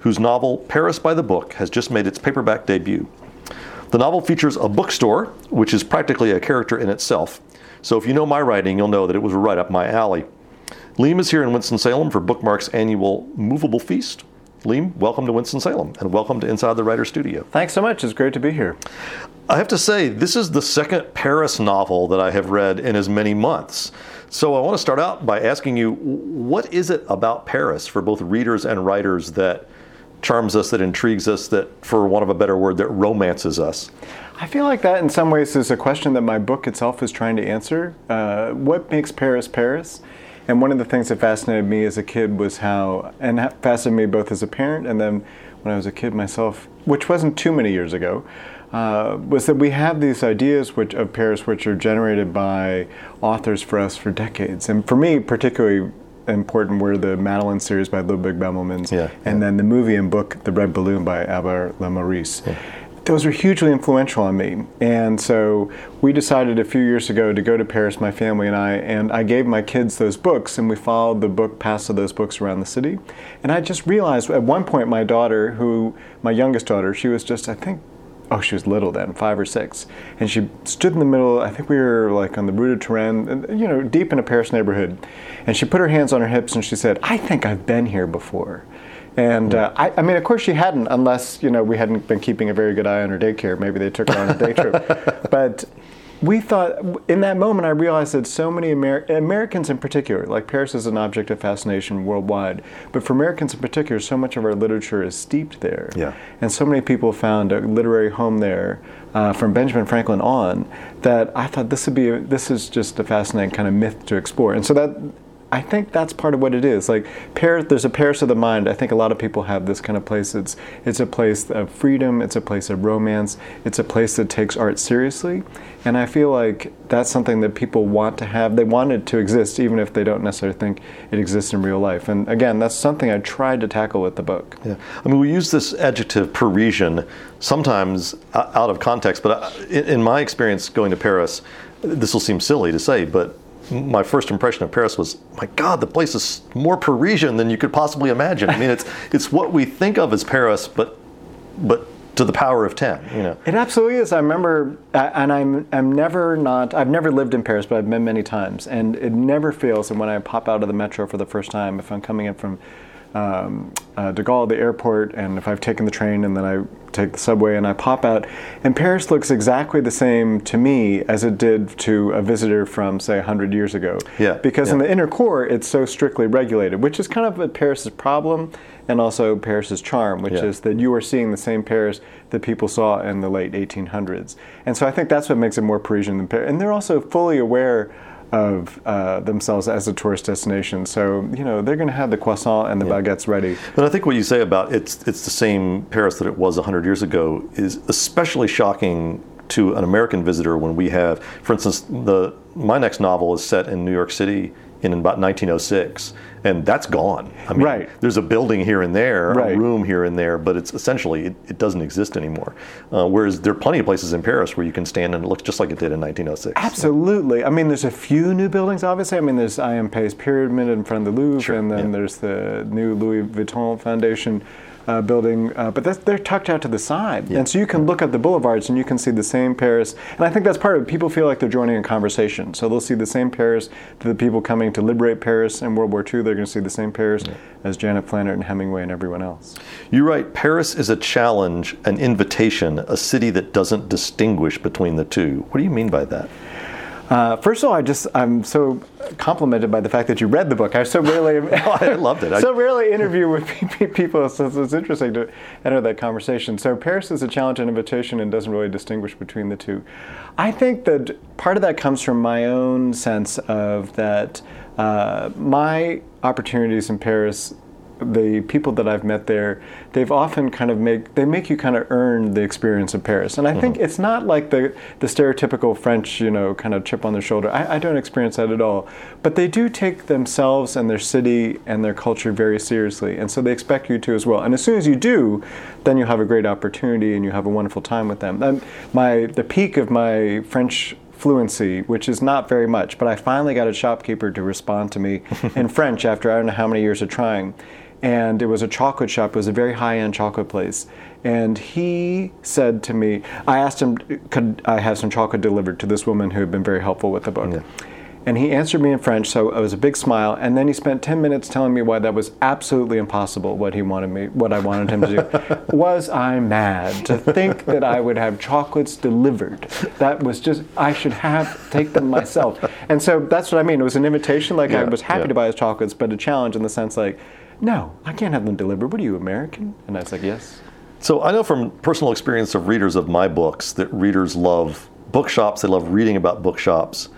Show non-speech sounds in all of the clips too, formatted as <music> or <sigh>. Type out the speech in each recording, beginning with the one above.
whose novel Paris by the Book has just made its paperback debut. The novel features a bookstore, which is practically a character in itself. So if you know my writing, you'll know that it was right up my alley. Liam is here in Winston-Salem for Bookmark's annual Movable Feast. Liam, welcome to Winston-Salem and welcome to Inside the Writer Studio. Thanks so much. It's great to be here. I have to say, this is the second Paris novel that I have read in as many months. So I want to start out by asking you, what is it about Paris for both readers and writers that charms us, that intrigues us, that, for want of a better word, that romances us? I feel like that in some ways is a question that my book itself is trying to answer. Uh, what makes Paris Paris? And one of the things that fascinated me as a kid was how, and fascinated me both as a parent and then when I was a kid myself, which wasn't too many years ago, uh, was that we have these ideas which, of Paris which are generated by authors for us for decades. And for me, particularly important were the Madeline series by Ludwig Bemelmans, yeah, and yeah. then the movie and book The Red Balloon by Albert Lamorisse. Yeah. Those were hugely influential on me. And so we decided a few years ago to go to Paris, my family and I, and I gave my kids those books, and we followed the book paths of those books around the city. And I just realized at one point, my daughter, who, my youngest daughter, she was just, I think, oh, she was little then, five or six, and she stood in the middle. I think we were like on the Rue de Turenne, you know, deep in a Paris neighborhood, and she put her hands on her hips and she said, "I think I've been here before." And uh, I, I, mean, of course, she hadn't, unless you know we hadn't been keeping a very good eye on her daycare. Maybe they took her on a day trip, <laughs> but we thought in that moment i realized that so many Amer- americans in particular like paris is an object of fascination worldwide but for americans in particular so much of our literature is steeped there yeah. and so many people found a literary home there uh, from benjamin franklin on that i thought this would be a, this is just a fascinating kind of myth to explore and so that I think that's part of what it is. Like Paris, there's a Paris of the mind. I think a lot of people have this kind of place. It's it's a place of freedom. It's a place of romance. It's a place that takes art seriously, and I feel like that's something that people want to have. They want it to exist, even if they don't necessarily think it exists in real life. And again, that's something I tried to tackle with the book. Yeah, I mean, we use this adjective Parisian sometimes out of context, but uh, in my experience going to Paris, this will seem silly to say, but my first impression of Paris was, my God, the place is more Parisian than you could possibly imagine. I mean, it's <laughs> it's what we think of as Paris, but but to the power of ten. You know, it absolutely is. I remember, and I'm I'm never not. I've never lived in Paris, but I've been many times, and it never fails. And when I pop out of the metro for the first time, if I'm coming in from um, uh, De Gaulle, the airport, and if I've taken the train and then I take the subway and I pop out, and Paris looks exactly the same to me as it did to a visitor from, say, 100 years ago. Yeah. Because yeah. in the inner core, it's so strictly regulated, which is kind of Paris's problem and also Paris's charm, which yeah. is that you are seeing the same Paris that people saw in the late 1800s. And so I think that's what makes it more Parisian than Paris. And they're also fully aware of uh, themselves as a tourist destination. So you know they're going to have the croissant and the yeah. baguettes ready. But I think what you say about it's it's the same Paris that it was 100 years ago is especially shocking to an American visitor when we have, for instance, the my next novel is set in New York City in about 1906, and that's gone. I mean, right. there's a building here and there, right. a room here and there, but it's essentially it, it doesn't exist anymore. Uh, whereas there are plenty of places in Paris where you can stand and it looks just like it did in 1906. Absolutely. I mean, there's a few new buildings. Obviously, I mean, there's I.M. Pei's Pyramid in front of the Louvre, sure. and then yeah. there's the new Louis Vuitton Foundation uh, building, uh, but they're tucked out to the side. Yeah. And so you can look at the boulevards and you can see the same Paris. And I think that's part of it. People feel like they're joining a conversation. So they'll see the same Paris to the people coming to liberate Paris in World War II. They're going to see the same Paris yeah. as Janet Flanner and Hemingway and everyone else. You write Paris is a challenge, an invitation, a city that doesn't distinguish between the two. What do you mean by that? Uh, first of all, I just I'm so complimented by the fact that you read the book. I so rarely <laughs> oh, I loved it. <laughs> so rarely interview with <laughs> people, so it's interesting to enter that conversation. So Paris is a challenge and invitation, and doesn't really distinguish between the two. I think that part of that comes from my own sense of that uh, my opportunities in Paris the people that I've met there, they've often kind of make they make you kind of earn the experience of Paris. And I think mm-hmm. it's not like the the stereotypical French, you know, kind of chip on their shoulder. I, I don't experience that at all. But they do take themselves and their city and their culture very seriously, and so they expect you to as well. And as soon as you do, then you have a great opportunity and you have a wonderful time with them. And my the peak of my French fluency, which is not very much, but I finally got a shopkeeper to respond to me <laughs> in French after I don't know how many years of trying. And it was a chocolate shop, it was a very high end chocolate place. And he said to me, I asked him, could I have some chocolate delivered to this woman who had been very helpful with the book? Yeah. And he answered me in French, so it was a big smile. And then he spent 10 minutes telling me why that was absolutely impossible, what he wanted me, what I wanted him to do. <laughs> was I mad to think that I would have chocolates delivered? That was just, I should have, take them myself. And so that's what I mean. It was an invitation, like yeah, I was happy yeah. to buy his chocolates, but a challenge in the sense like, no, I can't have them delivered. What are you, American? And I was like, yes. So I know from personal experience of readers of my books that readers love bookshops, they love reading about bookshops.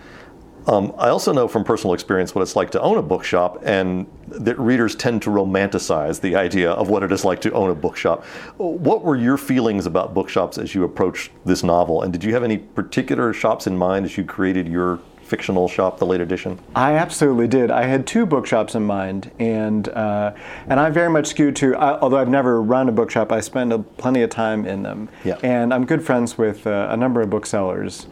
Um, I also know from personal experience what it's like to own a bookshop, and that readers tend to romanticize the idea of what it is like to own a bookshop. What were your feelings about bookshops as you approached this novel, and did you have any particular shops in mind as you created your fictional shop, the late edition? I absolutely did. I had two bookshops in mind, and uh, and I very much skewed to. I, although I've never run a bookshop, I spend a, plenty of time in them. Yeah. And I'm good friends with uh, a number of booksellers.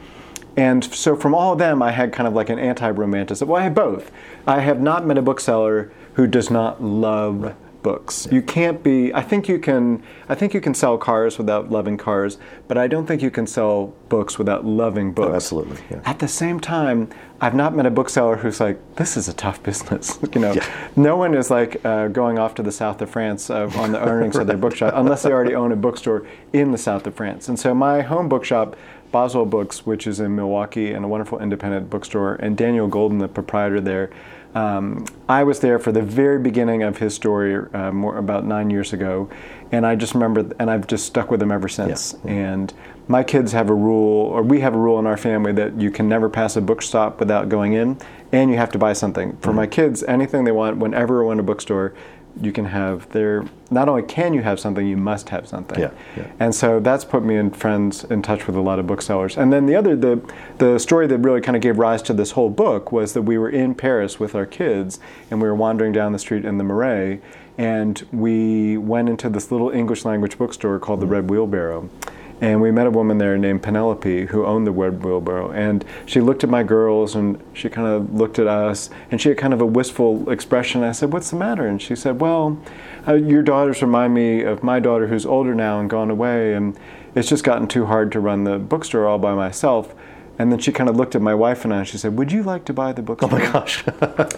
And so from all of them, I had kind of like an anti-romanticism. Well, I had both. I have not met a bookseller who does not love books. You can't be. I think you can. I think you can sell cars without loving cars, but I don't think you can sell books without loving books. Oh, absolutely. Yeah. At the same time, I've not met a bookseller who's like, "This is a tough business." <laughs> you know, yeah. no one is like uh, going off to the south of France uh, on the <laughs> earnings right. of their bookshop unless they already own a bookstore in the south of France. And so my home bookshop Boswell Books, which is in Milwaukee and a wonderful independent bookstore, and Daniel Goldin, the proprietor there. Um, I was there for the very beginning of his story, uh, more about nine years ago, and I just remember, and I've just stuck with him ever since. Yeah. And my kids have a rule, or we have a rule in our family that you can never pass a bookstop without going in, and you have to buy something. For mm-hmm. my kids, anything they want, whenever we're in a bookstore, you can have there not only can you have something you must have something yeah, yeah. and so that's put me and friends in touch with a lot of booksellers and then the other the the story that really kind of gave rise to this whole book was that we were in paris with our kids and we were wandering down the street in the marais and we went into this little english language bookstore called mm-hmm. the red wheelbarrow and we met a woman there named Penelope who owned the Red Wheelbarrow. And she looked at my girls and she kind of looked at us and she had kind of a wistful expression. I said, What's the matter? And she said, Well, uh, your daughters remind me of my daughter who's older now and gone away. And it's just gotten too hard to run the bookstore all by myself. And then she kind of looked at my wife and I and she said, Would you like to buy the bookstore? Oh my gosh.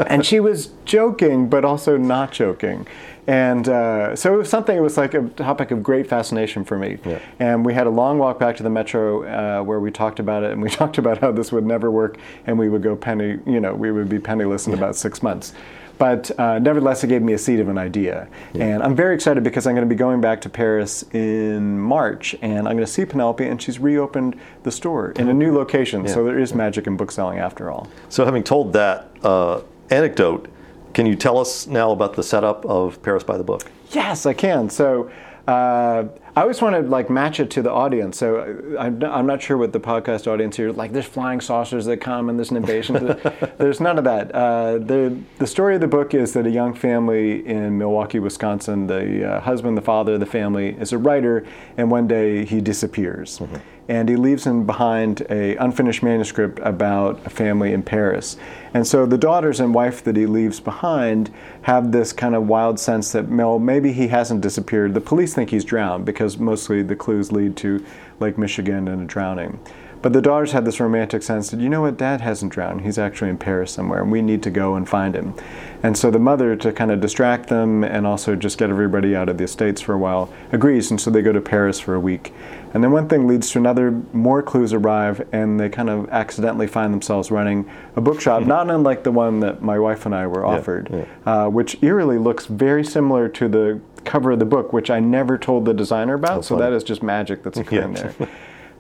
<laughs> and she was joking, but also not joking. And uh, so it was something, it was like a topic of great fascination for me. Yeah. And we had a long walk back to the metro uh, where we talked about it and we <laughs> talked about how this would never work and we would go penny, you know, we would be penniless in yeah. about six months. But uh, nevertheless, it gave me a seed of an idea. Yeah. And I'm very excited because I'm going to be going back to Paris in March and I'm going to see Penelope and she's reopened the store in a new location. So there is magic in bookselling after all. So having told that uh, anecdote, can you tell us now about the setup of Paris by the Book? Yes, I can. So uh, I always want to like match it to the audience. So uh, I'm, I'm not sure what the podcast audience here like. There's flying saucers that come and there's an invasion. <laughs> there's none of that. Uh, the the story of the book is that a young family in Milwaukee, Wisconsin, the uh, husband, the father of the family, is a writer, and one day he disappears. Mm-hmm and he leaves him behind a unfinished manuscript about a family in Paris. And so the daughters and wife that he leaves behind have this kind of wild sense that well, maybe he hasn't disappeared. The police think he's drowned because mostly the clues lead to Lake Michigan and a drowning. But the daughters had this romantic sense that, you know what, dad hasn't drowned. He's actually in Paris somewhere, and we need to go and find him. And so the mother, to kind of distract them and also just get everybody out of the estates for a while, agrees. And so they go to Paris for a week. And then one thing leads to another, more clues arrive, and they kind of accidentally find themselves running a bookshop, mm-hmm. not unlike the one that my wife and I were offered, yeah, yeah. Uh, which eerily looks very similar to the cover of the book, which I never told the designer about. So that is just magic that's <laughs> occurring yeah. there.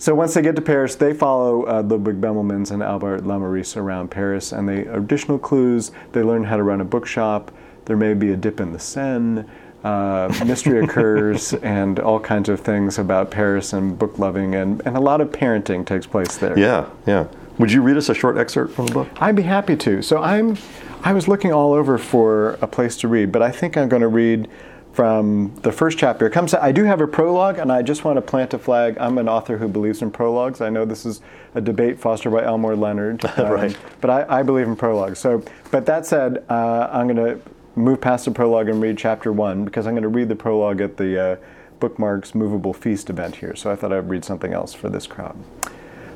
So once they get to Paris, they follow uh, Ludwig Bemelmans and Albert Lamorisse around Paris, and they additional clues. They learn how to run a bookshop. there may be a dip in the Seine. Uh, mystery <laughs> occurs and all kinds of things about Paris and book loving and, and a lot of parenting takes place there. Yeah, yeah. Would you read us a short excerpt from the book? I'd be happy to. So I'm I was looking all over for a place to read, but I think I'm going to read from the first chapter. It comes. I do have a prologue, and I just want to plant a flag. I'm an author who believes in prologues. I know this is a debate fostered by Elmore Leonard, <laughs> um, right? But I, I, believe in prologues. So, but that said, uh, I'm going to move past the prologue and read chapter one because I'm going to read the prologue at the uh, Bookmarks Movable Feast event here. So I thought I'd read something else for this crowd.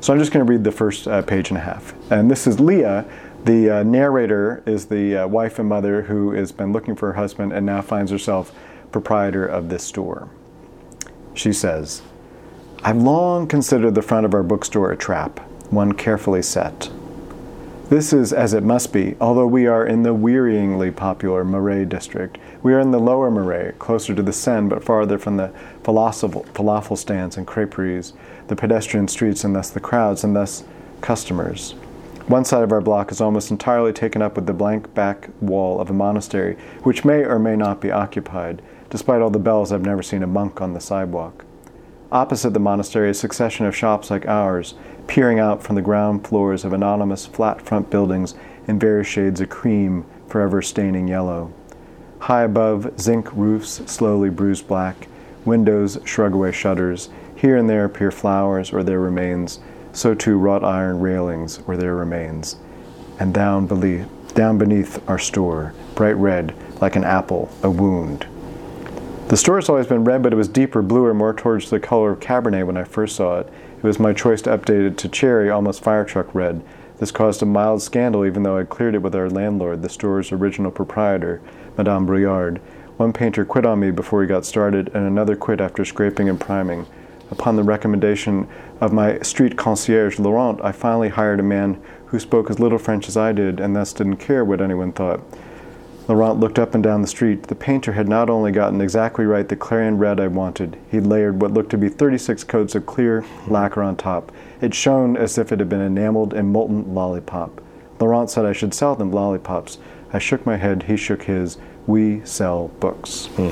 So I'm just going to read the first uh, page and a half. And this is Leah. The uh, narrator is the uh, wife and mother who has been looking for her husband and now finds herself proprietor of this store. She says, I've long considered the front of our bookstore a trap, one carefully set. This is as it must be, although we are in the wearyingly popular Marais district. We are in the lower Marais, closer to the Seine, but farther from the falafel stands and creperies, the pedestrian streets, and thus the crowds, and thus customers. One side of our block is almost entirely taken up with the blank back wall of a monastery, which may or may not be occupied. Despite all the bells, I've never seen a monk on the sidewalk. Opposite the monastery, a succession of shops like ours, peering out from the ground floors of anonymous flat front buildings in various shades of cream, forever staining yellow. High above, zinc roofs slowly bruise black, windows shrug away shutters, here and there appear flowers or their remains, so too wrought iron railings or their remains. And down beneath, down beneath our store, bright red, like an apple, a wound. The store has always been red, but it was deeper, bluer, more towards the color of Cabernet when I first saw it. It was my choice to update it to cherry, almost fire truck red. This caused a mild scandal, even though I cleared it with our landlord, the store's original proprietor, Madame Brouillard. One painter quit on me before he got started, and another quit after scraping and priming. Upon the recommendation of my street concierge, Laurent, I finally hired a man who spoke as little French as I did, and thus didn't care what anyone thought. Laurent looked up and down the street. The painter had not only gotten exactly right the clarion red I wanted, he'd layered what looked to be 36 coats of clear lacquer on top. It shone as if it had been enameled in molten lollipop. Laurent said I should sell them lollipops. I shook my head, he shook his. We sell books. Hmm.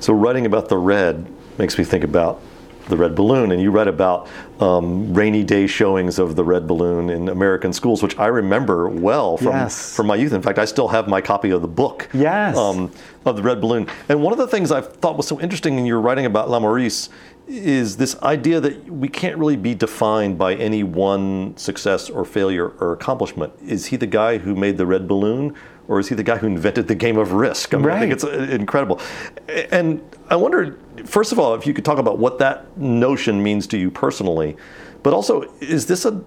So, writing about the red makes me think about the red balloon, and you read about um, rainy day showings of the red balloon in American schools, which I remember well from yes. from my youth. In fact, I still have my copy of the book yes. um, of the red balloon. And one of the things I thought was so interesting in your writing about Lamorisse is this idea that we can't really be defined by any one success or failure or accomplishment. Is he the guy who made the red balloon? Or is he the guy who invented the game of risk? I, mean, right. I think it's uh, incredible. And I wonder, first of all, if you could talk about what that notion means to you personally, but also, is this a,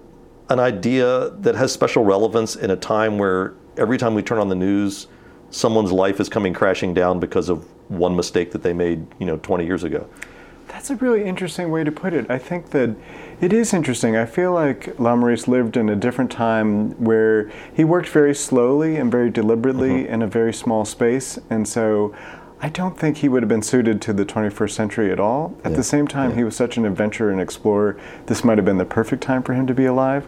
an idea that has special relevance in a time where every time we turn on the news, someone's life is coming crashing down because of one mistake that they made, you know, 20 years ago? That's a really interesting way to put it. I think that it is interesting. I feel like La Lamorisse lived in a different time where he worked very slowly and very deliberately mm-hmm. in a very small space. And so I don't think he would have been suited to the 21st century at all. At yeah. the same time, yeah. he was such an adventurer and explorer. This might have been the perfect time for him to be alive.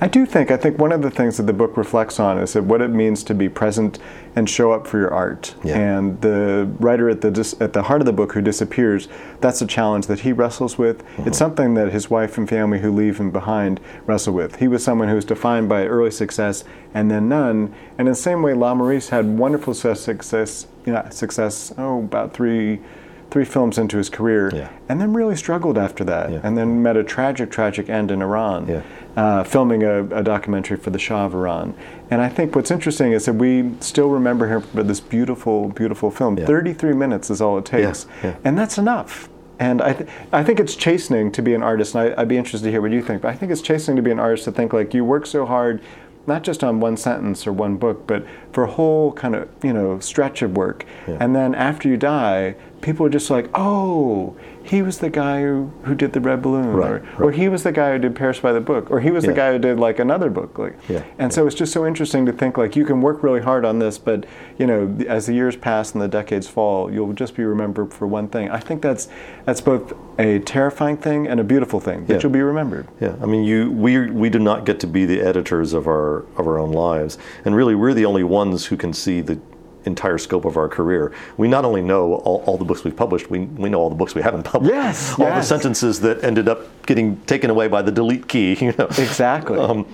I do think, I think one of the things that the book reflects on is that what it means to be present and show up for your art. Yeah. And the writer at the, at the heart of the book who disappears, that's a challenge that he wrestles with. Mm-hmm. It's something that his wife and family who leave him behind wrestle with. He was someone who was defined by early success and then none. And in the same way, Lamorisse had wonderful success, you know, success, oh, about three three films into his career, yeah. and then really struggled after that, yeah. and then met a tragic, tragic end in Iran, yeah. uh, filming a, a, documentary for the Shah of Iran. And I think what's interesting is that we still remember him for this beautiful, beautiful film. 33 minutes is all it takes, and that's enough. And I, th- I think it's chastening to be an artist, and I, I'd be interested to hear what you think. But I think it's chastening to be an artist to think like you work so hard not just on one sentence or one book, but for a whole kind of you know stretch of work. Yeah. And then after you die, people are just like, oh, he was the guy who, who did the red balloon, right, or, right. or he was the guy who did Paris by the book, or he was yeah. the guy who did like another book. Like, yeah. and yeah. so it's just so interesting to think like you can work really hard on this, but you know, as the years pass and the decades fall, you'll just be remembered for one thing. I think that's that's both a terrifying thing and a beautiful thing that you'll be remembered. Yeah, I mean, you we we do not get to be the editors of our of our own lives, and really, we're the only ones who can see the entire scope of our career. We not only know all, all the books we've published, we, we know all the books we haven't published. Yes, <laughs> all yes. the sentences that ended up getting taken away by the delete key. <laughs> You know Exactly. Um,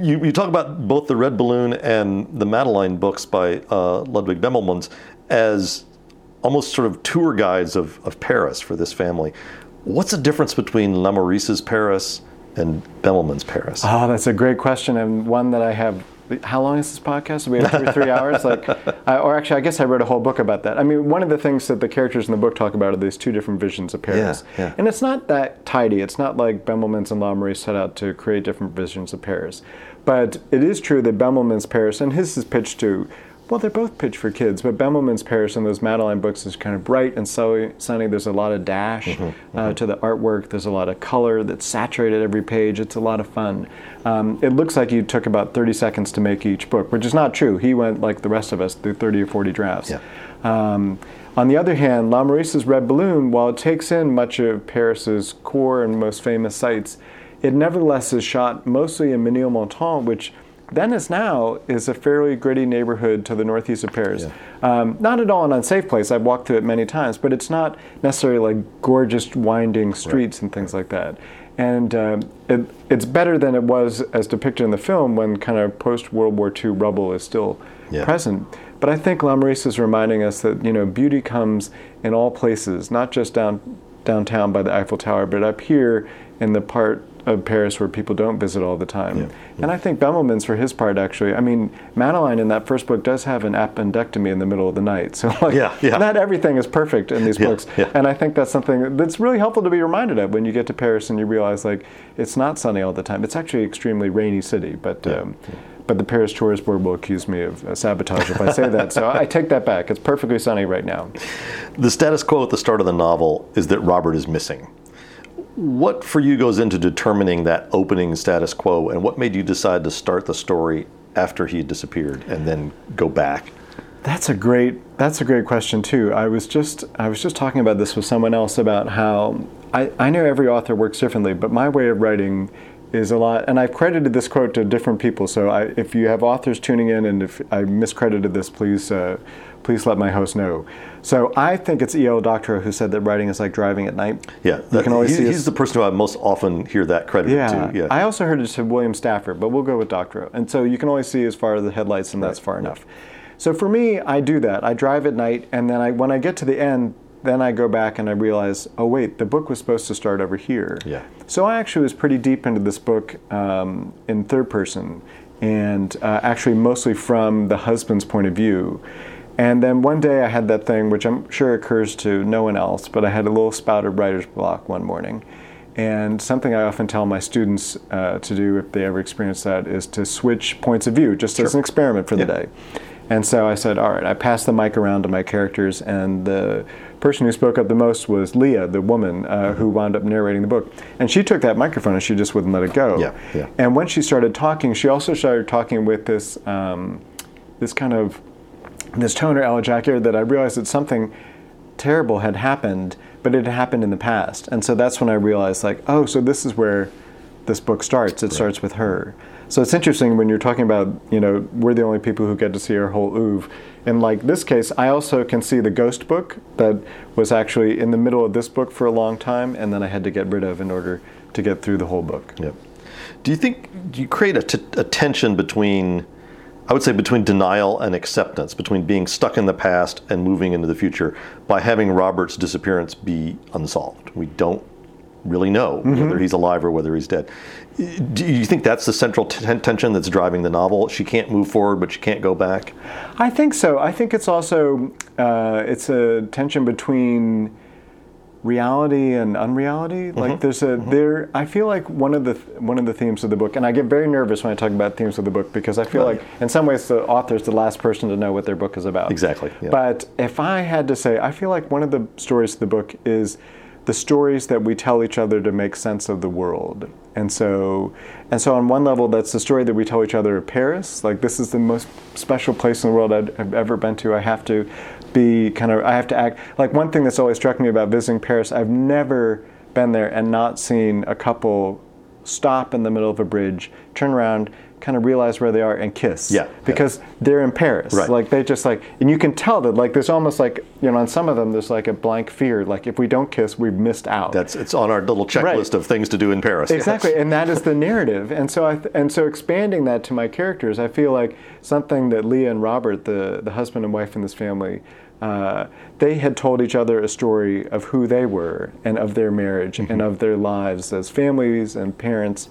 you, you talk about both the Red Balloon and the Madeline books by uh, Ludwig Bemelmans as almost sort of tour guides of, of Paris for this family. What's the difference between Lamorisse's Paris and Bemelman's Paris? Oh, that's a great question, and one that I have. How long is this podcast? We have two or three hours. Like, I, or actually, I guess I wrote a whole book about that. I mean, one of the things that the characters in the book talk about are these two different visions of Paris, Yeah, yeah. and it's not that tidy. It's not like Bemelmans and Lamorisse set out to create different visions of Paris, but it is true that Bemelman's Paris, and his is pitched to. Well, they're both pitched for kids, but Bemelman's Paris in those Madeline books is kind of bright and sunny. There's a lot of dash Uh, to the artwork. There's a lot of color that's saturated every page. It's a lot of fun. Um, it looks like you took about 30 seconds to make each book, which is not true. He went like the rest of us through 30 or 40 drafts. Yeah. Um, on the other hand, Lamorisse's Red Balloon, while it takes in much of Paris's core and most famous sites, it nevertheless is shot mostly in Ménilmontant, which then as now is a fairly gritty neighborhood to the northeast of Paris. Um, not at all an unsafe place. I've walked through it many times, but it's not necessarily like gorgeous winding streets and things like that. And um, it, it's better than it was as depicted in the film when kind of post World War II rubble is still Yeah. present. But I think Lamorisse is reminding us that you know beauty comes in all places, not just down downtown by the Eiffel Tower, but up here in the part of Paris where people don't visit all the time. Yeah, And I think Bemelmans, for his part, actually, I mean, Madeline in that first book does have an appendectomy in the middle of the night. <laughs> So like, Yeah, yeah. not everything is perfect in these books. And I think that's something that's really helpful to be reminded of when you get to Paris and you realize like it's not sunny all the time. It's actually an extremely rainy city, but. Um, but the Paris Tourist Board will accuse me of uh, sabotage if I say that. So I take that back. It's perfectly sunny right now. The status quo at the start of the novel is that Robert is missing. What for you goes into determining that opening status quo, and what made you decide to start the story after he disappeared and then go back? That's a great that's a great question too. I was just I was just talking about this with someone else about how I, I know every author works differently, but my way of writing is a lot and I've credited this quote to different people. So I, if you have authors tuning in and if I miscredited this, please uh, please let my host know. So I think it's E.L. Doctorow who said that writing is like driving at night. Yeah, you can always he- see he's the person who I most often hear that credited yeah. to. Yeah, I also heard it to William Stafford, but we'll go with Doctorow. And so you can only see as far as the headlights, and that's far enough. So for me, I do that. I drive at night, and then I, when I get to the end, then I go back and I realize, oh wait, the book was supposed to start over here. Yeah. So I actually was pretty deep into this book um, in third person, and uh, actually mostly from the husband's point of view. And then one day I had that thing, which I'm sure occurs to no one else, but I had a little spouted writer's block one morning. And something I often tell my students uh, to do if they ever experience that is to switch points of view, just as an experiment for the Yeah. day. And so I said, all right, I passed the mic around to my characters, and the person who spoke up the most was Leah, the woman uh, who wound up narrating the book. And she took that microphone and she just wouldn't let it go. Yeah, yeah. And when she started talking, she also started talking with this, um, this kind of, this tone or elegiac that I realized that something terrible had happened, but it had happened in the past. And so that's when I realized, like, oh, so this is where this book starts. It starts with her. So it's interesting when you're talking about, you know, we're the only people who get to see her whole oeuvre. In like this case, I also can see the ghost book that was actually in the middle of this book for a long time, and then I had to get rid of in order to get through the whole book. Yep. Do you think do you create a, t- a tension between, I would say, between denial and acceptance, between being stuck in the past and moving into the future by having Robert's disappearance be unsolved? We don't really know whether he's alive or whether he's dead. Do you think that's the central t- tension that's driving the novel? She can't move forward, but she can't go back. I think so. I think it's also uh, it's a tension between reality and unreality. Like mm-hmm. there's a mm-hmm. there. I feel like one of the one of the themes of the book, and I get very nervous when I talk about themes of the book because I feel Right. like in some ways the author's the last person to know what their book is about. Exactly, yeah. But if I had to say, I feel like one of the stories of the book is the stories that we tell each other to make sense of the world. And so, and so on one level, that's the story that we tell each other of Paris. Like this is the most special place in the world I'd, I've ever been to. I have to be kind of, I have to act. Like one thing that's always struck me about visiting Paris, I've never been there and not seen a couple stop in the middle of a bridge, turn around, kind of realize where they are, and kiss. Yeah, Because they're in Paris. Right. Like they just like, and you can tell that like there's almost like you know on some of them there's like a blank fear. Like if we don't kiss, we've missed out. That's it's on our little checklist Right. of things to do in Paris. Yes. Exactly, and that is the narrative. And so, I th- and so, expanding that to my characters, I feel like something that Leah and Robert, the the husband and wife in this family, uh, they had told each other a story of who they were and of their marriage and of their lives as families and parents.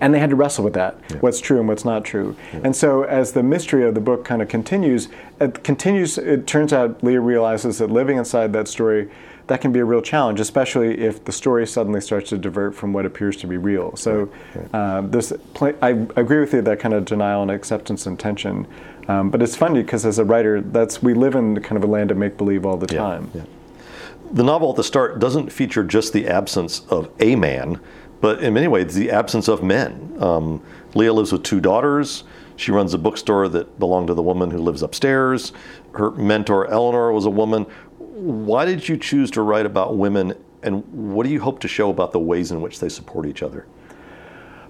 And they had to wrestle with that, what's true and what's not true. And so, as the mystery of the book kind of continues, it continues. It turns out Leah realizes that living inside that story, that can be a real challenge, especially if the story suddenly starts to divert from what appears to be real. So, uh, this pla I agree with you that kind of denial and acceptance and tension. Um, but it's funny because as a writer, that's we live in kind of a land of make believe all the Yeah, time. yeah. The novel at the start doesn't feature just the absence of a man, but in many ways the absence of men. Um, Leah lives with two daughters. She runs a bookstore that belonged to the woman who lives upstairs. Her mentor Eleanor was a woman. Why did you choose to write about women, and what do you hope to show about the ways in which they support each other?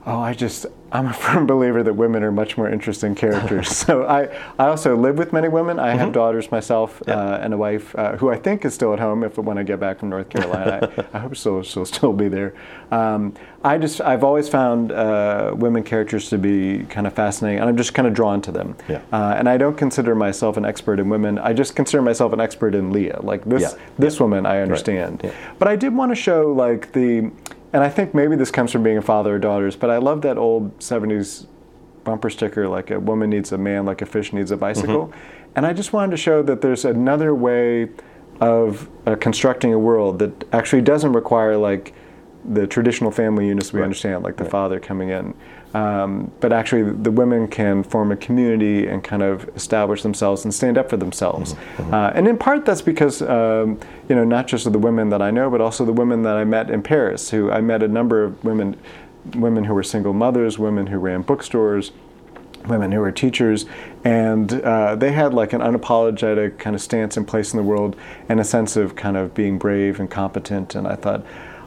Oh, I just, I'm a <laughs> firm believer that women are much more interesting characters. <laughs> so I, I also live with many women. I have daughters myself uh, and a wife uh, who I think is still at home if when I get back from North Carolina. I, <laughs> I hope she'll, she'll still be there. Um, I just, I've always found uh, women characters to be kind of fascinating and I'm just kind of drawn to them. Yeah. Uh, and I don't consider myself an expert in women. I just consider myself an expert in Leah. Like this, Yeah. this woman I understand. Yeah. But I did want to show like the, and I think maybe this comes from being a father of daughters, but I love that old 70s bumper sticker like a woman needs a man like a fish needs a bicycle. And I just wanted to show that there's another way of uh, constructing a world that actually doesn't require like the traditional family units we understand, like the father coming in. Um, but actually, the women can form a community and kind of establish themselves and stand up for themselves. Uh, and in part, that's because um, you know not just of the women that I know, but also the women that I met in Paris. Who I met a number of women, women who were single mothers, women who ran bookstores, women who were teachers, and uh, they had like an unapologetic kind of stance and place in the world, and a sense of kind of being brave and competent. And I thought,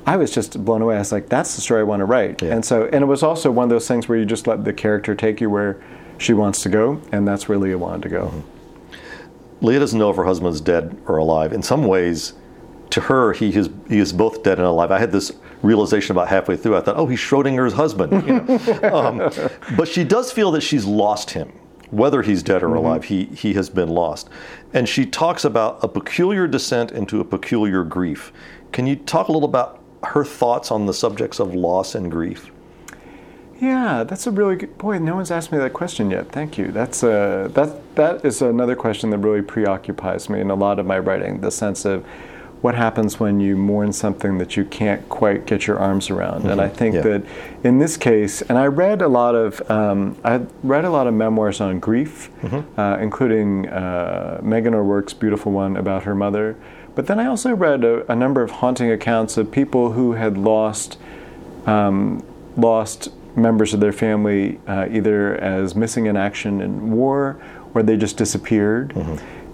I was just blown away. I was like, that's the story I want to write. Yeah. And so, and it was also one of those things where you just let the character take you where she wants to go, and that's where Leah wanted to go. Leah doesn't know if her husband's dead or alive. In some ways, to her, he is he is both dead and alive. I had this realization about halfway through. I thought, oh, he's Schrodinger's husband. You know? <laughs> um, but she does feel that she's lost him, whether he's dead or alive. He he has been lost, and she talks about a peculiar descent into a peculiar grief. Can you talk a little about her thoughts on the subjects of loss and grief? Yeah, that's a really good boy. No one's asked me that question yet. Thank you. That's a that that is another question that really preoccupies me in a lot of my writing. The sense of what happens when you mourn something that you can't quite get your arms around. And I think Yeah. that in this case, and I read a lot of um, I read a lot of memoirs on grief, uh, including uh, Meghan O'Rourke's beautiful one about her mother. But then I also read a, a number of haunting accounts of people who had lost um, lost members of their family uh, either as missing in action in war or they just disappeared.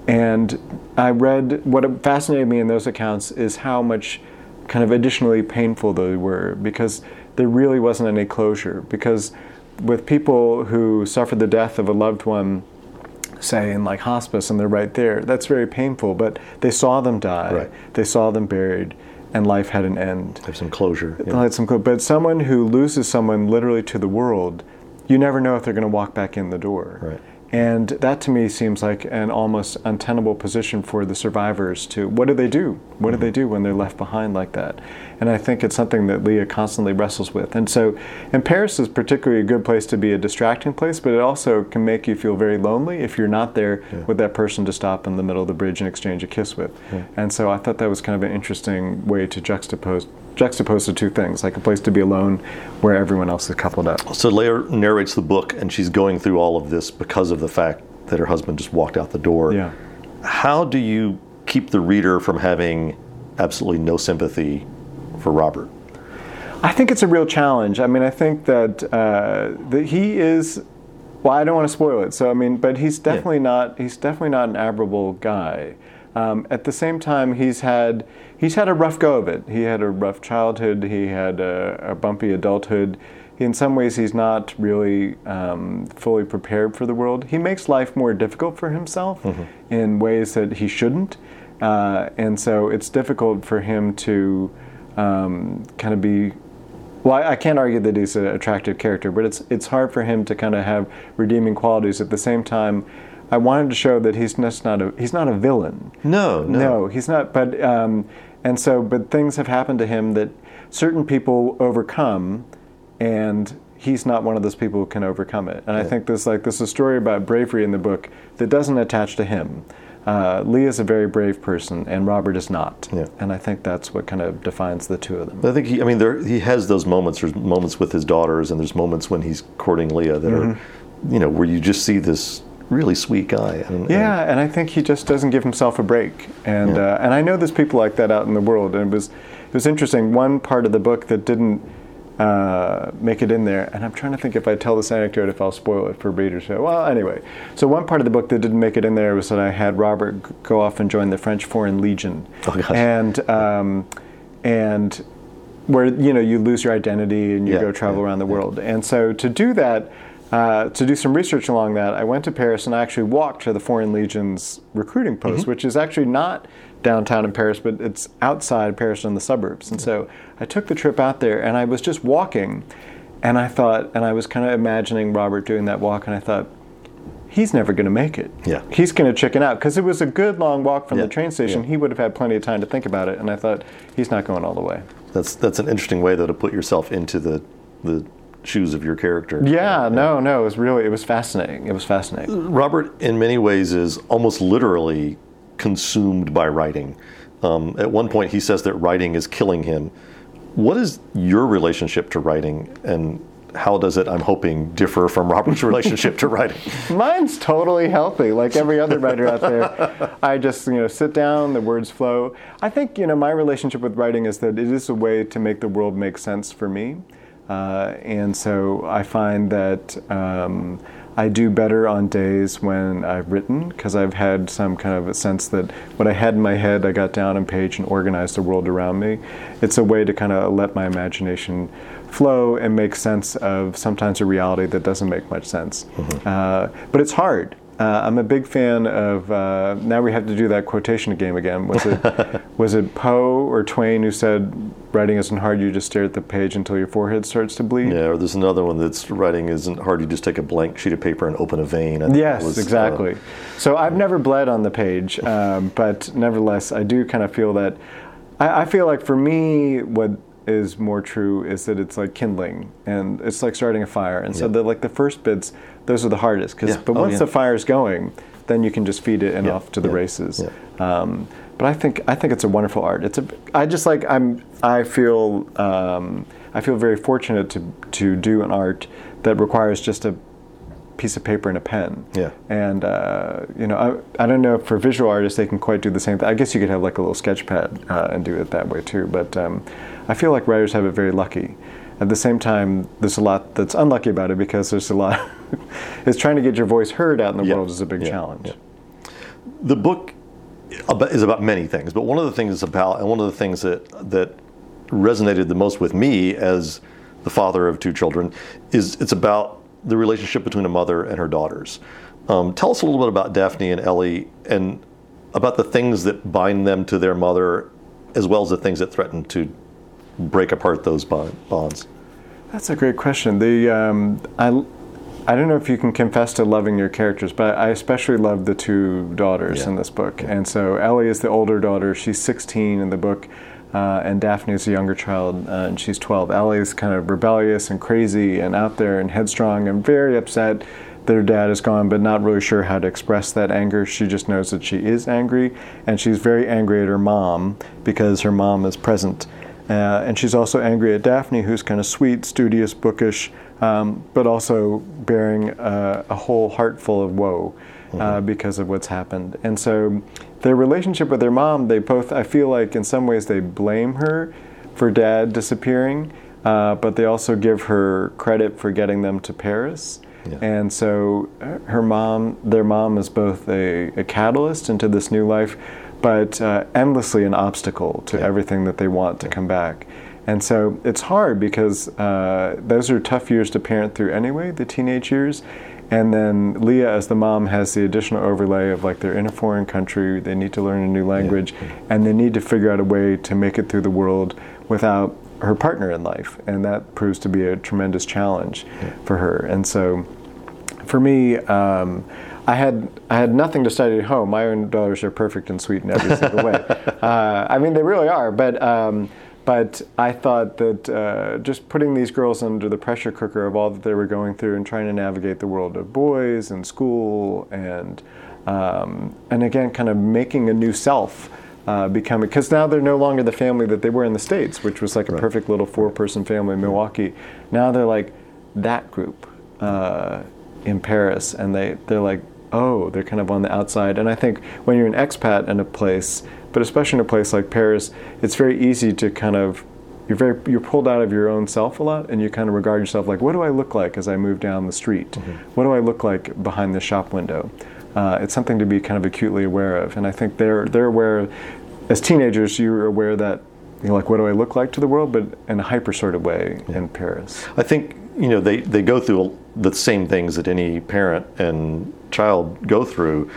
And I read what fascinated me in those accounts is how much kind of additionally painful they were because there really wasn't any closure. Because with people who suffered the death of a loved one, say in like hospice and they're right there, that's very painful. But they saw them die, Right. they saw them buried, and life had an end. Have some closure. They'll have some clo- But someone who loses someone literally to the world, you never know if they're going to walk back in the door. Right. And that to me seems like an almost untenable position for the survivors to what do they do? What do they do when they're left behind like that? And I think it's something that Leah constantly wrestles with. And so, and Paris is particularly a good place to be a distracting place, but it also can make you feel very lonely if you're not there with that person to stop in the middle of the bridge and exchange a kiss with. And so I thought that was kind of an interesting way to juxtapose juxtapose the two things, like a place to be alone where everyone else is coupled up. So Leah narrates the book, and she's going through all of this because of the fact that her husband just walked out the door. Yeah. How do you keep the reader from having absolutely no sympathy for Robert? I think it's a real challenge. I mean, I think that uh, that he is. Well, I don't want to spoil it. So I mean, but he's definitely not. He's definitely not an admirable guy. Um, at the same time, he's had he's had a rough go of it. He had a rough childhood. He had a, a bumpy adulthood. In some ways, he's not really um, fully prepared for the world. He makes life more difficult for himself in ways that he shouldn't, uh, and so it's difficult for him to um, kind of be well, I, I can't argue that he's an attractive character, but it's it's hard for him to kind of have redeeming qualities. At the same time, I wanted to show that he's just not a he's not a villain. No, no. No, he's not. But um, and so, but things have happened to him that certain people overcome, and he's not one of those people who can overcome it. And I think there's like there's a story about bravery in the book that doesn't attach to him. Uh, Lee is a very brave person, and Robert is not. Yeah. And I think that's what kind of defines the two of them. I think he. I mean, there he has those moments. There's moments with his daughters, and there's moments when he's courting Leah that are, you know, where you just see this really sweet guy. And, and- Yeah, and I think he just doesn't give himself a break. And uh, and I know there's people like that out in the world. And it was it was interesting. One part of the book that didn't uh, make it in there, and I'm trying to think if I tell this anecdote if I'll spoil it for readers. So, Well, anyway, so one part of the book that didn't make it in there was that I had Robert go off and join the French Foreign Legion, Oh, gosh. and um, and where you know you lose your identity and you Yeah, go travel yeah, around the world. And so to do that, uh, to do some research along that, I went to Paris and I actually walked to the Foreign Legion's recruiting post, Mm-hmm. which is actually not downtown in Paris, but it's outside Paris in the suburbs. And so I took the trip out there and I was just walking, and I thought, and I was kind of imagining Robert doing that walk, and I thought. He's never going to make it. Yeah. He's going to chicken out because it was a good long walk from Yeah, the train station. yeah. He would have had plenty of time to think about it, and I thought he's not going all the way. that's that's an interesting way though to put yourself into the the shoes of your character. Yeah, no, no, it was really, it was fascinating. It was fascinating. Robert, in many ways, is almost literally consumed by writing. Um, at one point, he says that writing is killing him. What is your relationship to writing, and how does it, I'm hoping, differ from Robert's <laughs> relationship to writing? Mine's totally healthy, like every other writer out there. <laughs> I just, you know, sit down, the words flow. I think, you know, my relationship with writing is that it is a way to make the world make sense for me. Uh, and so I find that um, I do better on days when I've written because I've had some kind of a sense that what I had in my head, I got down on page and organized the world around me. It's a way to kind of let my imagination flow and make sense of sometimes a reality that doesn't make much sense. Uh, but it's hard. Uh, I'm a big fan of. Uh, now we have to do that quotation game again. Was it <laughs> was it Poe or Twain who said, "Writing isn't hard. You just stare at the page until your forehead starts to bleed." Yeah, or there's another one that's writing isn't hard. You just take a blank sheet of paper and open a vein. I Yes, was, uh, exactly. so I've never bled on the page, um, but nevertheless, I do kind of feel that. I, I feel like for me, what is more true is that it's like kindling, and it's like starting a fire. And so the like the first bits, those are the hardest. Cause, Yeah. But Oh, once yeah. the fire's going, then you can just feed it and Yeah. off to the Yeah. races. Yeah. Um, but I think I think it's a wonderful art. It's a I just like I'm I feel um, I feel very fortunate to to do an art that requires just a piece of paper and a pen. Yeah. And uh, you know I, I don't know if for visual artists they can quite do the same thing. I guess you could have like a little sketch pad uh, and do it that way too. But um, I feel like writers have it very lucky. At the same time, there's a lot that's unlucky about it because there's a lot. <laughs> it's trying to get your voice heard out in the Yeah. world is a big Yeah. challenge. Yeah. the book is about many things, but one of the things it's about, and one of the things that that resonated the most with me as the father of two children, is it's about the relationship between a mother and her daughters. Um, tell us a little bit about Daphne and Ellie, and about the things that bind them to their mother, as well as the things that threaten to break apart those bond, bonds. That's a great question. The um, I, I don't know if you can confess to loving your characters, but I especially love the two daughters Yeah. in this book. And so Ellie is the older daughter; she's 16 in the book, uh, and Daphne is a younger child, uh, and she's 12. Ellie is kind of rebellious and crazy and out there and headstrong and very upset that her dad is gone, but not really sure how to express that anger. She just knows that she is angry, and she's very angry at her mom because her mom is present. Uh, and she's also angry at Daphne, who's kind of sweet, studious, bookish, um, but also bearing uh, a whole heart full of woe uh, because of what's happened. And so their relationship with their mom, they both, I feel like in some ways they blame her for dad disappearing, uh, but they also give her credit for getting them to Paris. Yeah. And so uh, her mom, their mom is both a, a catalyst into this new life, but uh, endlessly an obstacle to everything that they want to come back. And so it's hard because uh, those are tough years to parent through anyway, the teenage years. And then Leah, as the mom, has the additional overlay of like they're in a foreign country, they need to learn a new language, and they need to figure out a way to make it through the world without her partner in life. And that proves to be a tremendous challenge for her. And so for me, um, I had I had nothing to study at home. My own daughters are perfect and sweet in every single way. <laughs> Uh, I mean, they really are. But um, but I thought that uh, just putting these girls under the pressure cooker of all that they were going through and trying to navigate the world of boys and school and um, and again, kind of making a new self. Uh, becoming because now they're no longer the family that they were in the states, which was like a perfect little four-person family in Milwaukee. Now they're like that group uh, in Paris, and they they're like oh they're kind of on the outside. And I think when you're an expat in a place, but especially in a place like Paris, it's very easy to kind of you're very you're pulled out of your own self a lot, and you kind of regard yourself like what do I look like as I move down the street? What do I look like behind the shop window? Uh, it's something to be kind of acutely aware of, and I think they're they're aware. As teenagers, you're aware that you know, like what do I look like to the world, but in a hyper sort of way in Paris. I think you know they, they go through the same things that any parent and child go through,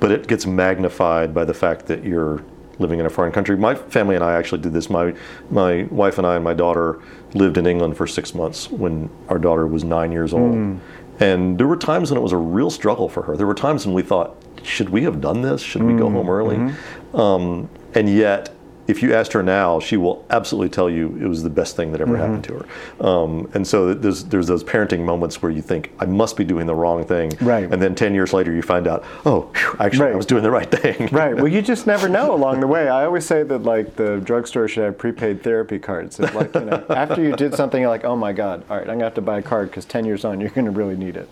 but it gets magnified by the fact that you're living in a foreign country. My family and I actually did this. My my wife and I and my daughter lived in England for six months when our daughter was nine years old. Hmm. And there were times when it was a real struggle for her. There were times when we thought, should we have done this? Should we go hmm. home early? Mm-hmm. Um, and yet, if you asked her now, she will absolutely tell you it was the best thing that ever happened to her. Um, and so there's there's those parenting moments where you think I must be doing the wrong thing, Right. And then ten years later, you find out, oh, phew, actually, I was doing the right thing. Right. Well, you just never know <laughs> along the way. I always say that like the drugstore should have prepaid therapy cards. It's like you know, <laughs> after you did something, you're like, oh my god, all right, I'm gonna have to buy a card because ten years on, you're gonna really need it.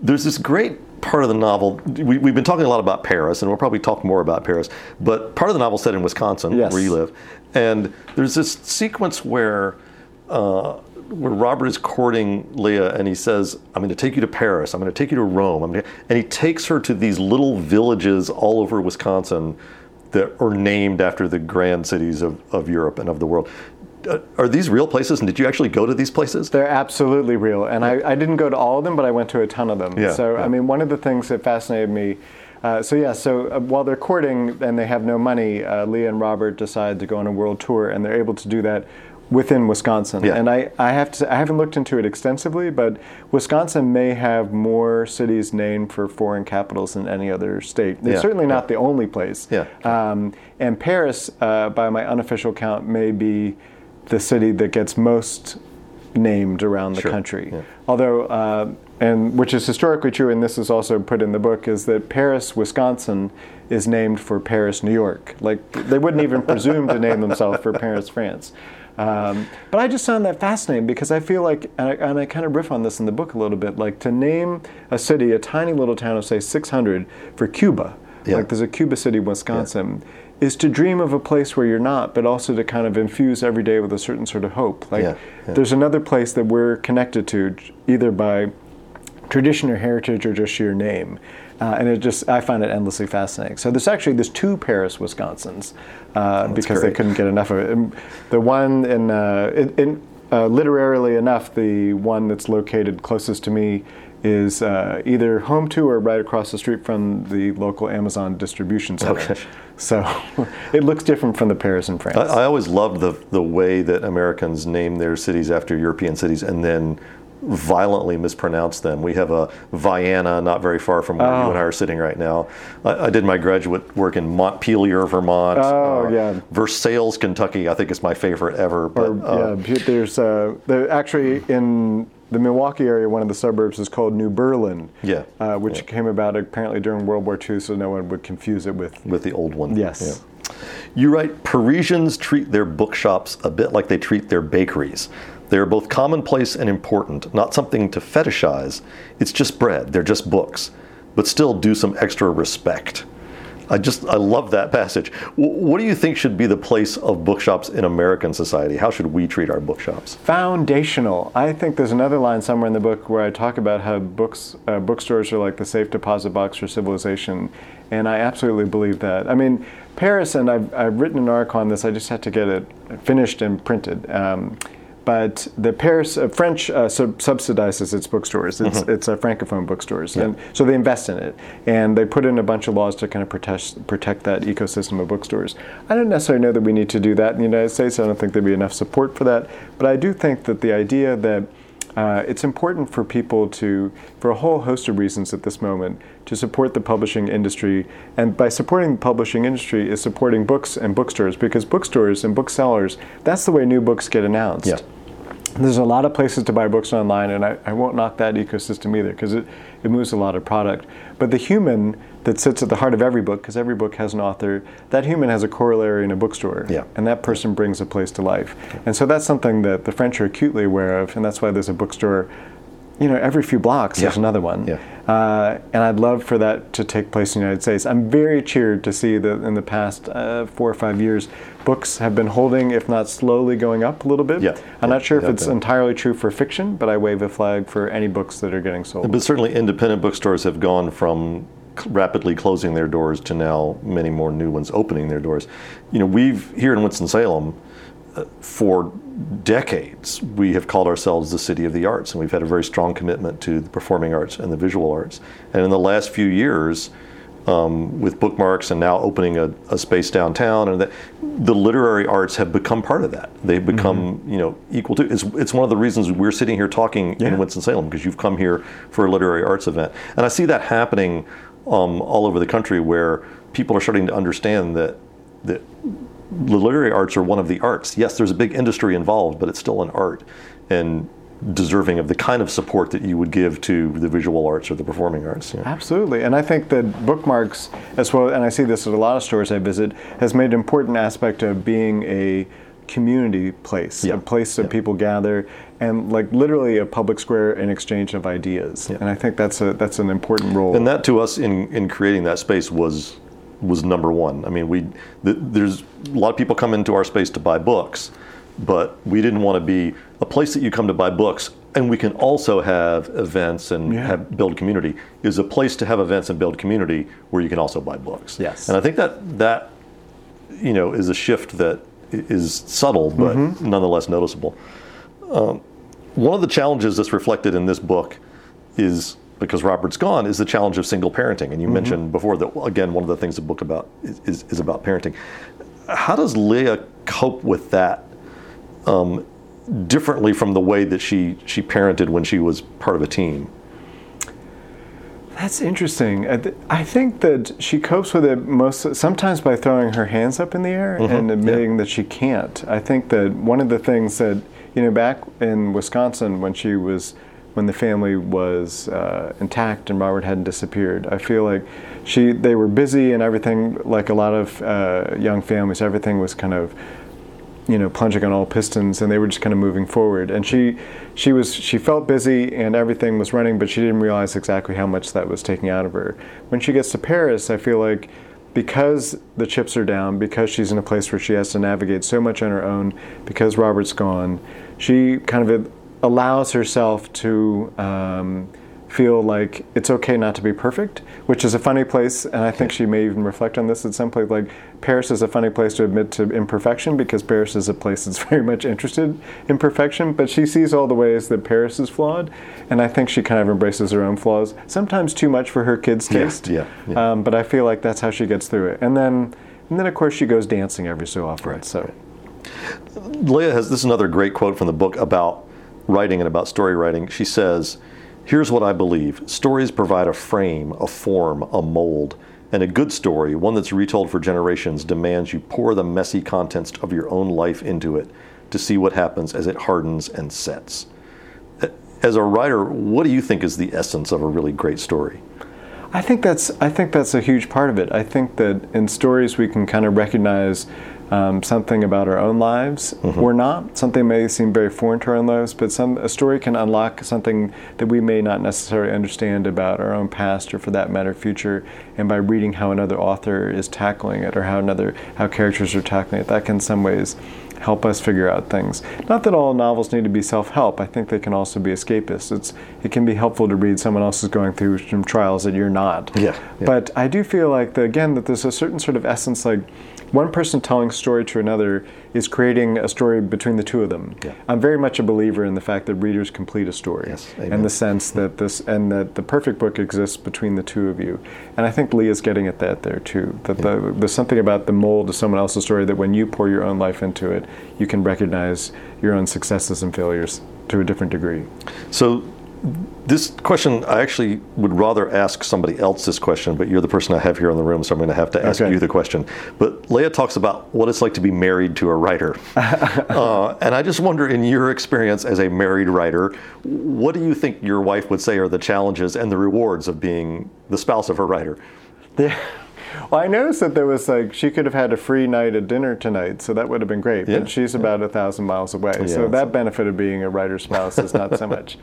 There's this great part of the novel. We, we've been talking a lot about Paris, and we'll probably talk more about Paris. But part of the novel set in Wisconsin, Yes. where you live, and there's this sequence where. Uh, where Robert is courting Leah, and he says, "I'm going to take you to Paris. I'm going to take you to Rome." And he takes her to these little villages all over Wisconsin that are named after the grand cities of, of Europe and of the world. Uh, are these real places? And did you actually go to these places? They're absolutely real, and I, I didn't go to all of them, but I went to a ton of them. Yeah, so yeah. I mean, one of the things that fascinated me. Uh, so yeah, so uh, while they're courting and they have no money, uh, Leah and Robert decide to go on a world tour, and they're able to do that within Wisconsin. Yeah. And I, I have to I haven't looked into it extensively, but Wisconsin may have more cities named for foreign capitals than any other state. It's certainly not the only place. Yeah. Um, and Paris, uh, by my unofficial count, may be the city that gets most named around the Sure, country. yeah. Although, uh, and which is historically true, and this is also put in the book, is that Paris, Wisconsin, is named for Paris, New York. Like they wouldn't even <laughs> presume to name themselves for Paris, France. Um, but I just found that fascinating because I feel like, and I, and I kind of riff on this in the book a little bit, like to name a city, a tiny little town of say 600 for Cuba. Yeah. Like there's a Cuba City, Wisconsin, is to dream of a place where you're not, but also to kind of infuse every day with a certain sort of hope. Like Yeah, yeah. there's another place that we're connected to, either by tradition or heritage or just sheer name. Uh, and it just, I find it endlessly fascinating. So there's actually, there's two Paris, Wisconsins, uh, because they couldn't get enough of it. And the one in, uh, in, in uh, literarily enough, the one that's located closest to me is uh, either home to or right across the street from the local Amazon distribution center. Okay. So <laughs> it looks different from the Paris in France. I, I always loved the the way that Americans name their cities after European cities and then violently mispronounce them. We have a Vienna not very far from where Oh. you and I are sitting right now. I, I did my graduate work in Montpelier, Vermont. Oh, yeah. Versailles, Kentucky, I think is my favorite ever. But Or, uh, yeah, there's uh, actually in the Milwaukee area, one of the suburbs is called New Berlin. Yeah, uh, which came about apparently during World War II, so no one would confuse it with. with the old one. Yes. Yeah. You write Parisians treat their bookshops a bit like they treat their bakeries. They are both commonplace and important, not something to fetishize. It's just bread, they're just books, but still do some extra respect. I just I love that passage. What do you think should be the place of bookshops in American society? How should we treat our bookshops? Foundational. I think there's another line somewhere in the book where I talk about how books uh, bookstores are like the safe deposit box for civilization, and I absolutely believe that. I mean, Paris, and I've, I've written an article on this. I just had to get it finished and printed. Um, but the Paris uh, French uh, sub- subsidizes its bookstores. It's mm-hmm. it's a francophone bookstores, yeah. and so they invest in it, and they put in a bunch of laws to kind of protect protect that ecosystem of bookstores. I don't necessarily know that we need to do that in the United States. I don't think there'd be enough support for that, but I do think that the idea that uh, it's important for people to, for a whole host of reasons at this moment, to support the publishing industry. And by supporting the publishing industry is supporting books and bookstores because bookstores and booksellers, that's the way new books get announced. Yeah. There's a lot of places to buy books online, and I, I won't knock that ecosystem either because it, it moves a lot of product. But the human that sits at the heart of every book, because every book has an author, that human has a corollary in a bookstore. Yeah. And that person brings a place to life. And so that's something that the French are acutely aware of, and that's why there's a bookstore you know, every few blocks there's another one. Yeah. Uh, and I'd love for that to take place in the United States. I'm very cheered to see that in the past uh, four or five years, books have been holding, if not slowly going up a little bit. Yeah. I'm yeah. not sure if it's entirely true for fiction, but I wave a flag for any books that are getting sold. But certainly independent bookstores have gone from rapidly closing their doors to now many more new ones opening their doors. You know, we've here in Winston-Salem, for decades, we have called ourselves the city of the arts, and we've had a very strong commitment to the performing arts and the visual arts. And in the last few years, um, with bookmarks and now opening a, a, space downtown, and that, the literary arts have become part of that. They've become, mm-hmm. you know, equal to. It's, it's one of the reasons we're sitting here talking yeah. in Winston Salem because you've come here for a literary arts event, and I see that happening um, all over the country where people are starting to understand that that the literary arts are one of the arts. Yes, there's a big industry involved, but it's still an art and deserving of the kind of support that you would give to the visual arts or the performing arts. Absolutely, and I think that bookmarks, as well, and I see this at a lot of stores I visit, has made an important aspect of being a community place, yeah. a place that yeah. people gather, and like literally a public square and exchange of ideas. Yeah. And I think that's a that's an important role. And that to us in in creating that space was was number one. I mean, we th- there's a lot of people come into our space to buy books, but we didn't want to be a place that you come to buy books and we can also have events and yeah. have build community is a place to have events and build community where you can also buy books. Yes. And I think that that you know is a shift that is subtle but mm-hmm. nonetheless noticeable. Um, one of the challenges that's reflected in this book is because Robert's gone is the challenge of single parenting. And you mm-hmm. mentioned before that again one of the things the book about is, is, about parenting. How does Leah cope with that um, differently from the way that she she parented when she was part of a team? That's interesting. I think that she copes with it most sometimes by throwing her hands up in the air mm-hmm. and admitting yeah. that she can't. I think that one of the things that you know back in Wisconsin when she was when the family was uh, intact and Robert hadn't disappeared. I feel like she they were busy and everything. Like a lot of uh, young families, everything was kind of you know plunging on all pistons and they were just kind of moving forward and she she was she felt busy and everything was running but she didn't realize exactly how much that was taking out of her when she gets to paris i feel like because the chips are down because she's in a place where she has to navigate so much on her own because robert's gone she kind of allows herself to um, feel like it's okay not to be perfect, which is a funny place, and I think she may even reflect on this at some point. Like Paris is a funny place to admit to imperfection because Paris is a place that's <laughs> very much interested in perfection, but she sees all the ways that Paris is flawed, and I think she kind of embraces her own flaws. Sometimes too much for her kids' taste. Yeah, yeah, yeah. Um, but I feel like that's how she gets through it, and then and then of course she goes dancing every so often. Right. So. Leah has this is another great quote from the book about writing and about story writing, she says, Here's what I believe stories provide a frame, a form, a mold. And a good story, one that's retold for generations, demands you pour the messy contents of your own life into it to see what happens as it hardens and sets. As a writer, what do you think is the essence of a really great story? I think that's I think that's a huge part of it. I think that in stories we can kind of recognize um, something about our own lives or not. Something may seem very foreign to our own lives, but some a story can unlock something that we may not necessarily understand about our own past or, for that matter, future. And by reading how another author is tackling it or how another how characters are tackling it, that can in some ways help us figure out things. Not that all novels need to be self-help. I think they can also be escapist. It's it can be helpful to read someone else is going through some trials that you're not. Yeah, yeah. But I do feel like the, again that there's a certain sort of essence like one person telling a story to another is creating a story between the two of them. Yeah. I'm very much a believer in the fact that readers complete a story, Yes, and the sense that this and that the perfect book exists between the two of you. And I think Lee is getting at that there too. That the, there's something about the mold of someone else's story that when you pour your own life into it, you can recognize your own successes and failures to a different degree. So, this question, I actually would rather ask somebody else this question, but you're the person I have here in the room, so I'm going to have to ask Okay. you the question. But Leah talks about what it's like to be married to a writer. <laughs> uh, and I just wonder, in your experience as a married writer, what do you think your wife would say are the challenges and the rewards of being the spouse of a writer? Yeah. <laughs> Well, I noticed that there was like she could have had a free night at dinner tonight, so that would have been great. Yeah, But she's about a thousand miles away, so that's- that benefit of being a writer's spouse is not so <laughs> much.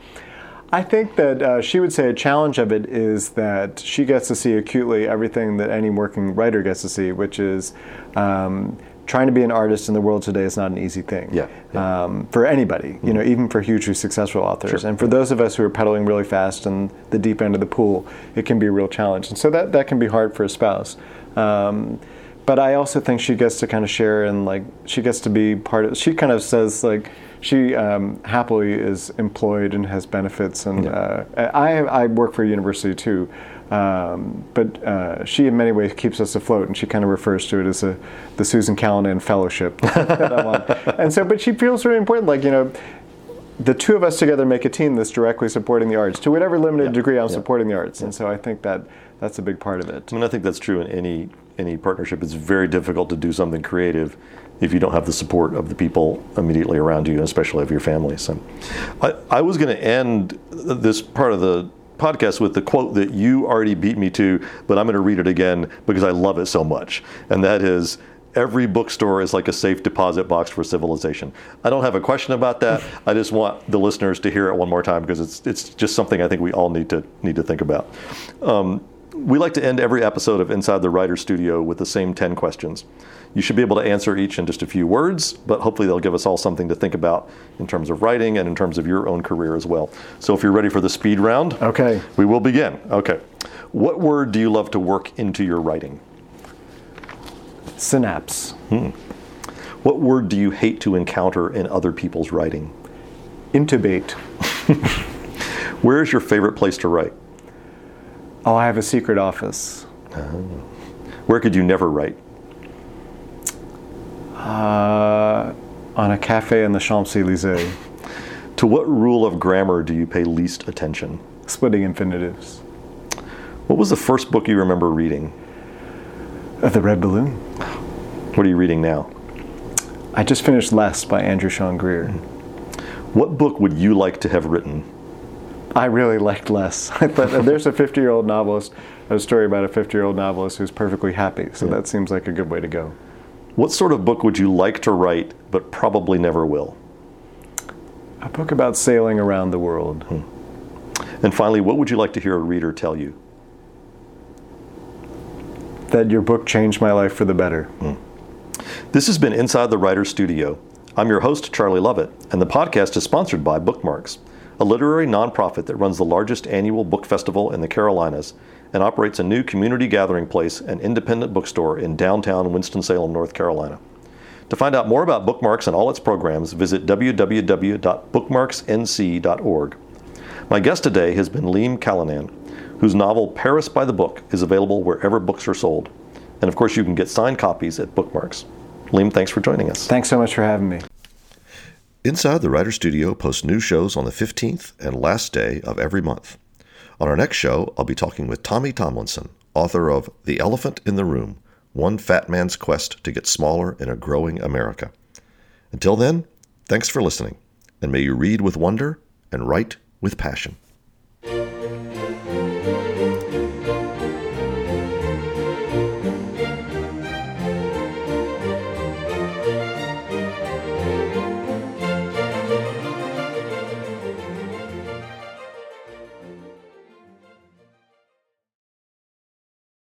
I think that uh, she would say a challenge of it is that she gets to see acutely everything that any working writer gets to see, which is um, trying to be an artist in the world today is not an easy thing. Yeah, yeah. Um, for anybody, you know, even for hugely successful authors, Sure. and for those of us who are pedaling really fast in the deep end of the pool, it can be a real challenge, and so that that can be hard for a spouse. Um, but I also think she gets to kind of share and like she gets to be part of. She kind of says like she um, happily is employed and has benefits, and uh, I I work for a university too. Um, but uh, she, in many ways, keeps us afloat, and she kind of refers to it as a, the Susan Callanan Fellowship <laughs> that And so, but she feels really important. Like you know, the two of us together make a team that's directly supporting the arts to whatever limited degree I'm supporting the arts, and so I think that that's a big part of it. I mean, I think that's true in any any partnership. It's very difficult to do something creative if you don't have the support of the people immediately around you, especially of your family. So, I, I was going to end this part of the podcast with the quote that you already beat me to, but I'm going to read it again because I love it so much, and that is. Every bookstore is like a safe deposit box for civilization. I don't have a question about that. I just want the listeners to hear it one more time because it's it's just something I think we all need to need to think about. Um, we like to end every episode of Inside the Writer Studio with the same 10 questions. You should be able to answer each in just a few words, but hopefully they'll give us all something to think about in terms of writing and in terms of your own career as well. So if you're ready for the speed round, Okay. we will begin. Okay. What word do you love to work into your writing? Synapse. Hmm. What word do you hate to encounter in other people's writing? Intubate. <laughs> Where is your favorite place to write? Oh, I have a secret office. Where could you never write? Uh, on a cafe in the Champs Elysees, To what rule of grammar do you pay least attention? splitting infinitives. What was the first book you remember reading? Uh, the Red Balloon. What are you reading now? I just finished Less by Andrew Sean Greer. What book would you like to have written? I really liked Less. <laughs> I thought there's a 50 year old novelist, a story about a 50 year old novelist who's perfectly happy. So that seems like a good way to go. What sort of book would you like to write but probably never will? A book about sailing around the world. Hmm. And finally, what would you like to hear a reader tell you? That your book changed my life for the better. Hmm. This has been Inside the Writer's Studio. I'm your host, Charlie Lovett, and the podcast is sponsored by Bookmarks, a literary nonprofit that runs the largest annual book festival in the Carolinas and operates a new community gathering place and independent bookstore in downtown Winston-Salem, North Carolina. To find out more about Bookmarks and all its programs, visit www.bookmarksnc.org. My guest today has been Liam Callanan, whose novel Paris by the Book is available wherever books are sold. And of course, you can get signed copies at Bookmarks. Liam, thanks for joining us. Thanks so much for having me. Inside the Writer Studio posts new shows on the 15th and last day of every month. On our next show, I'll be talking with Tommy Tomlinson, author of The Elephant in the Room One Fat Man's Quest to Get Smaller in a Growing America. Until then, thanks for listening, and may you read with wonder and write with passion.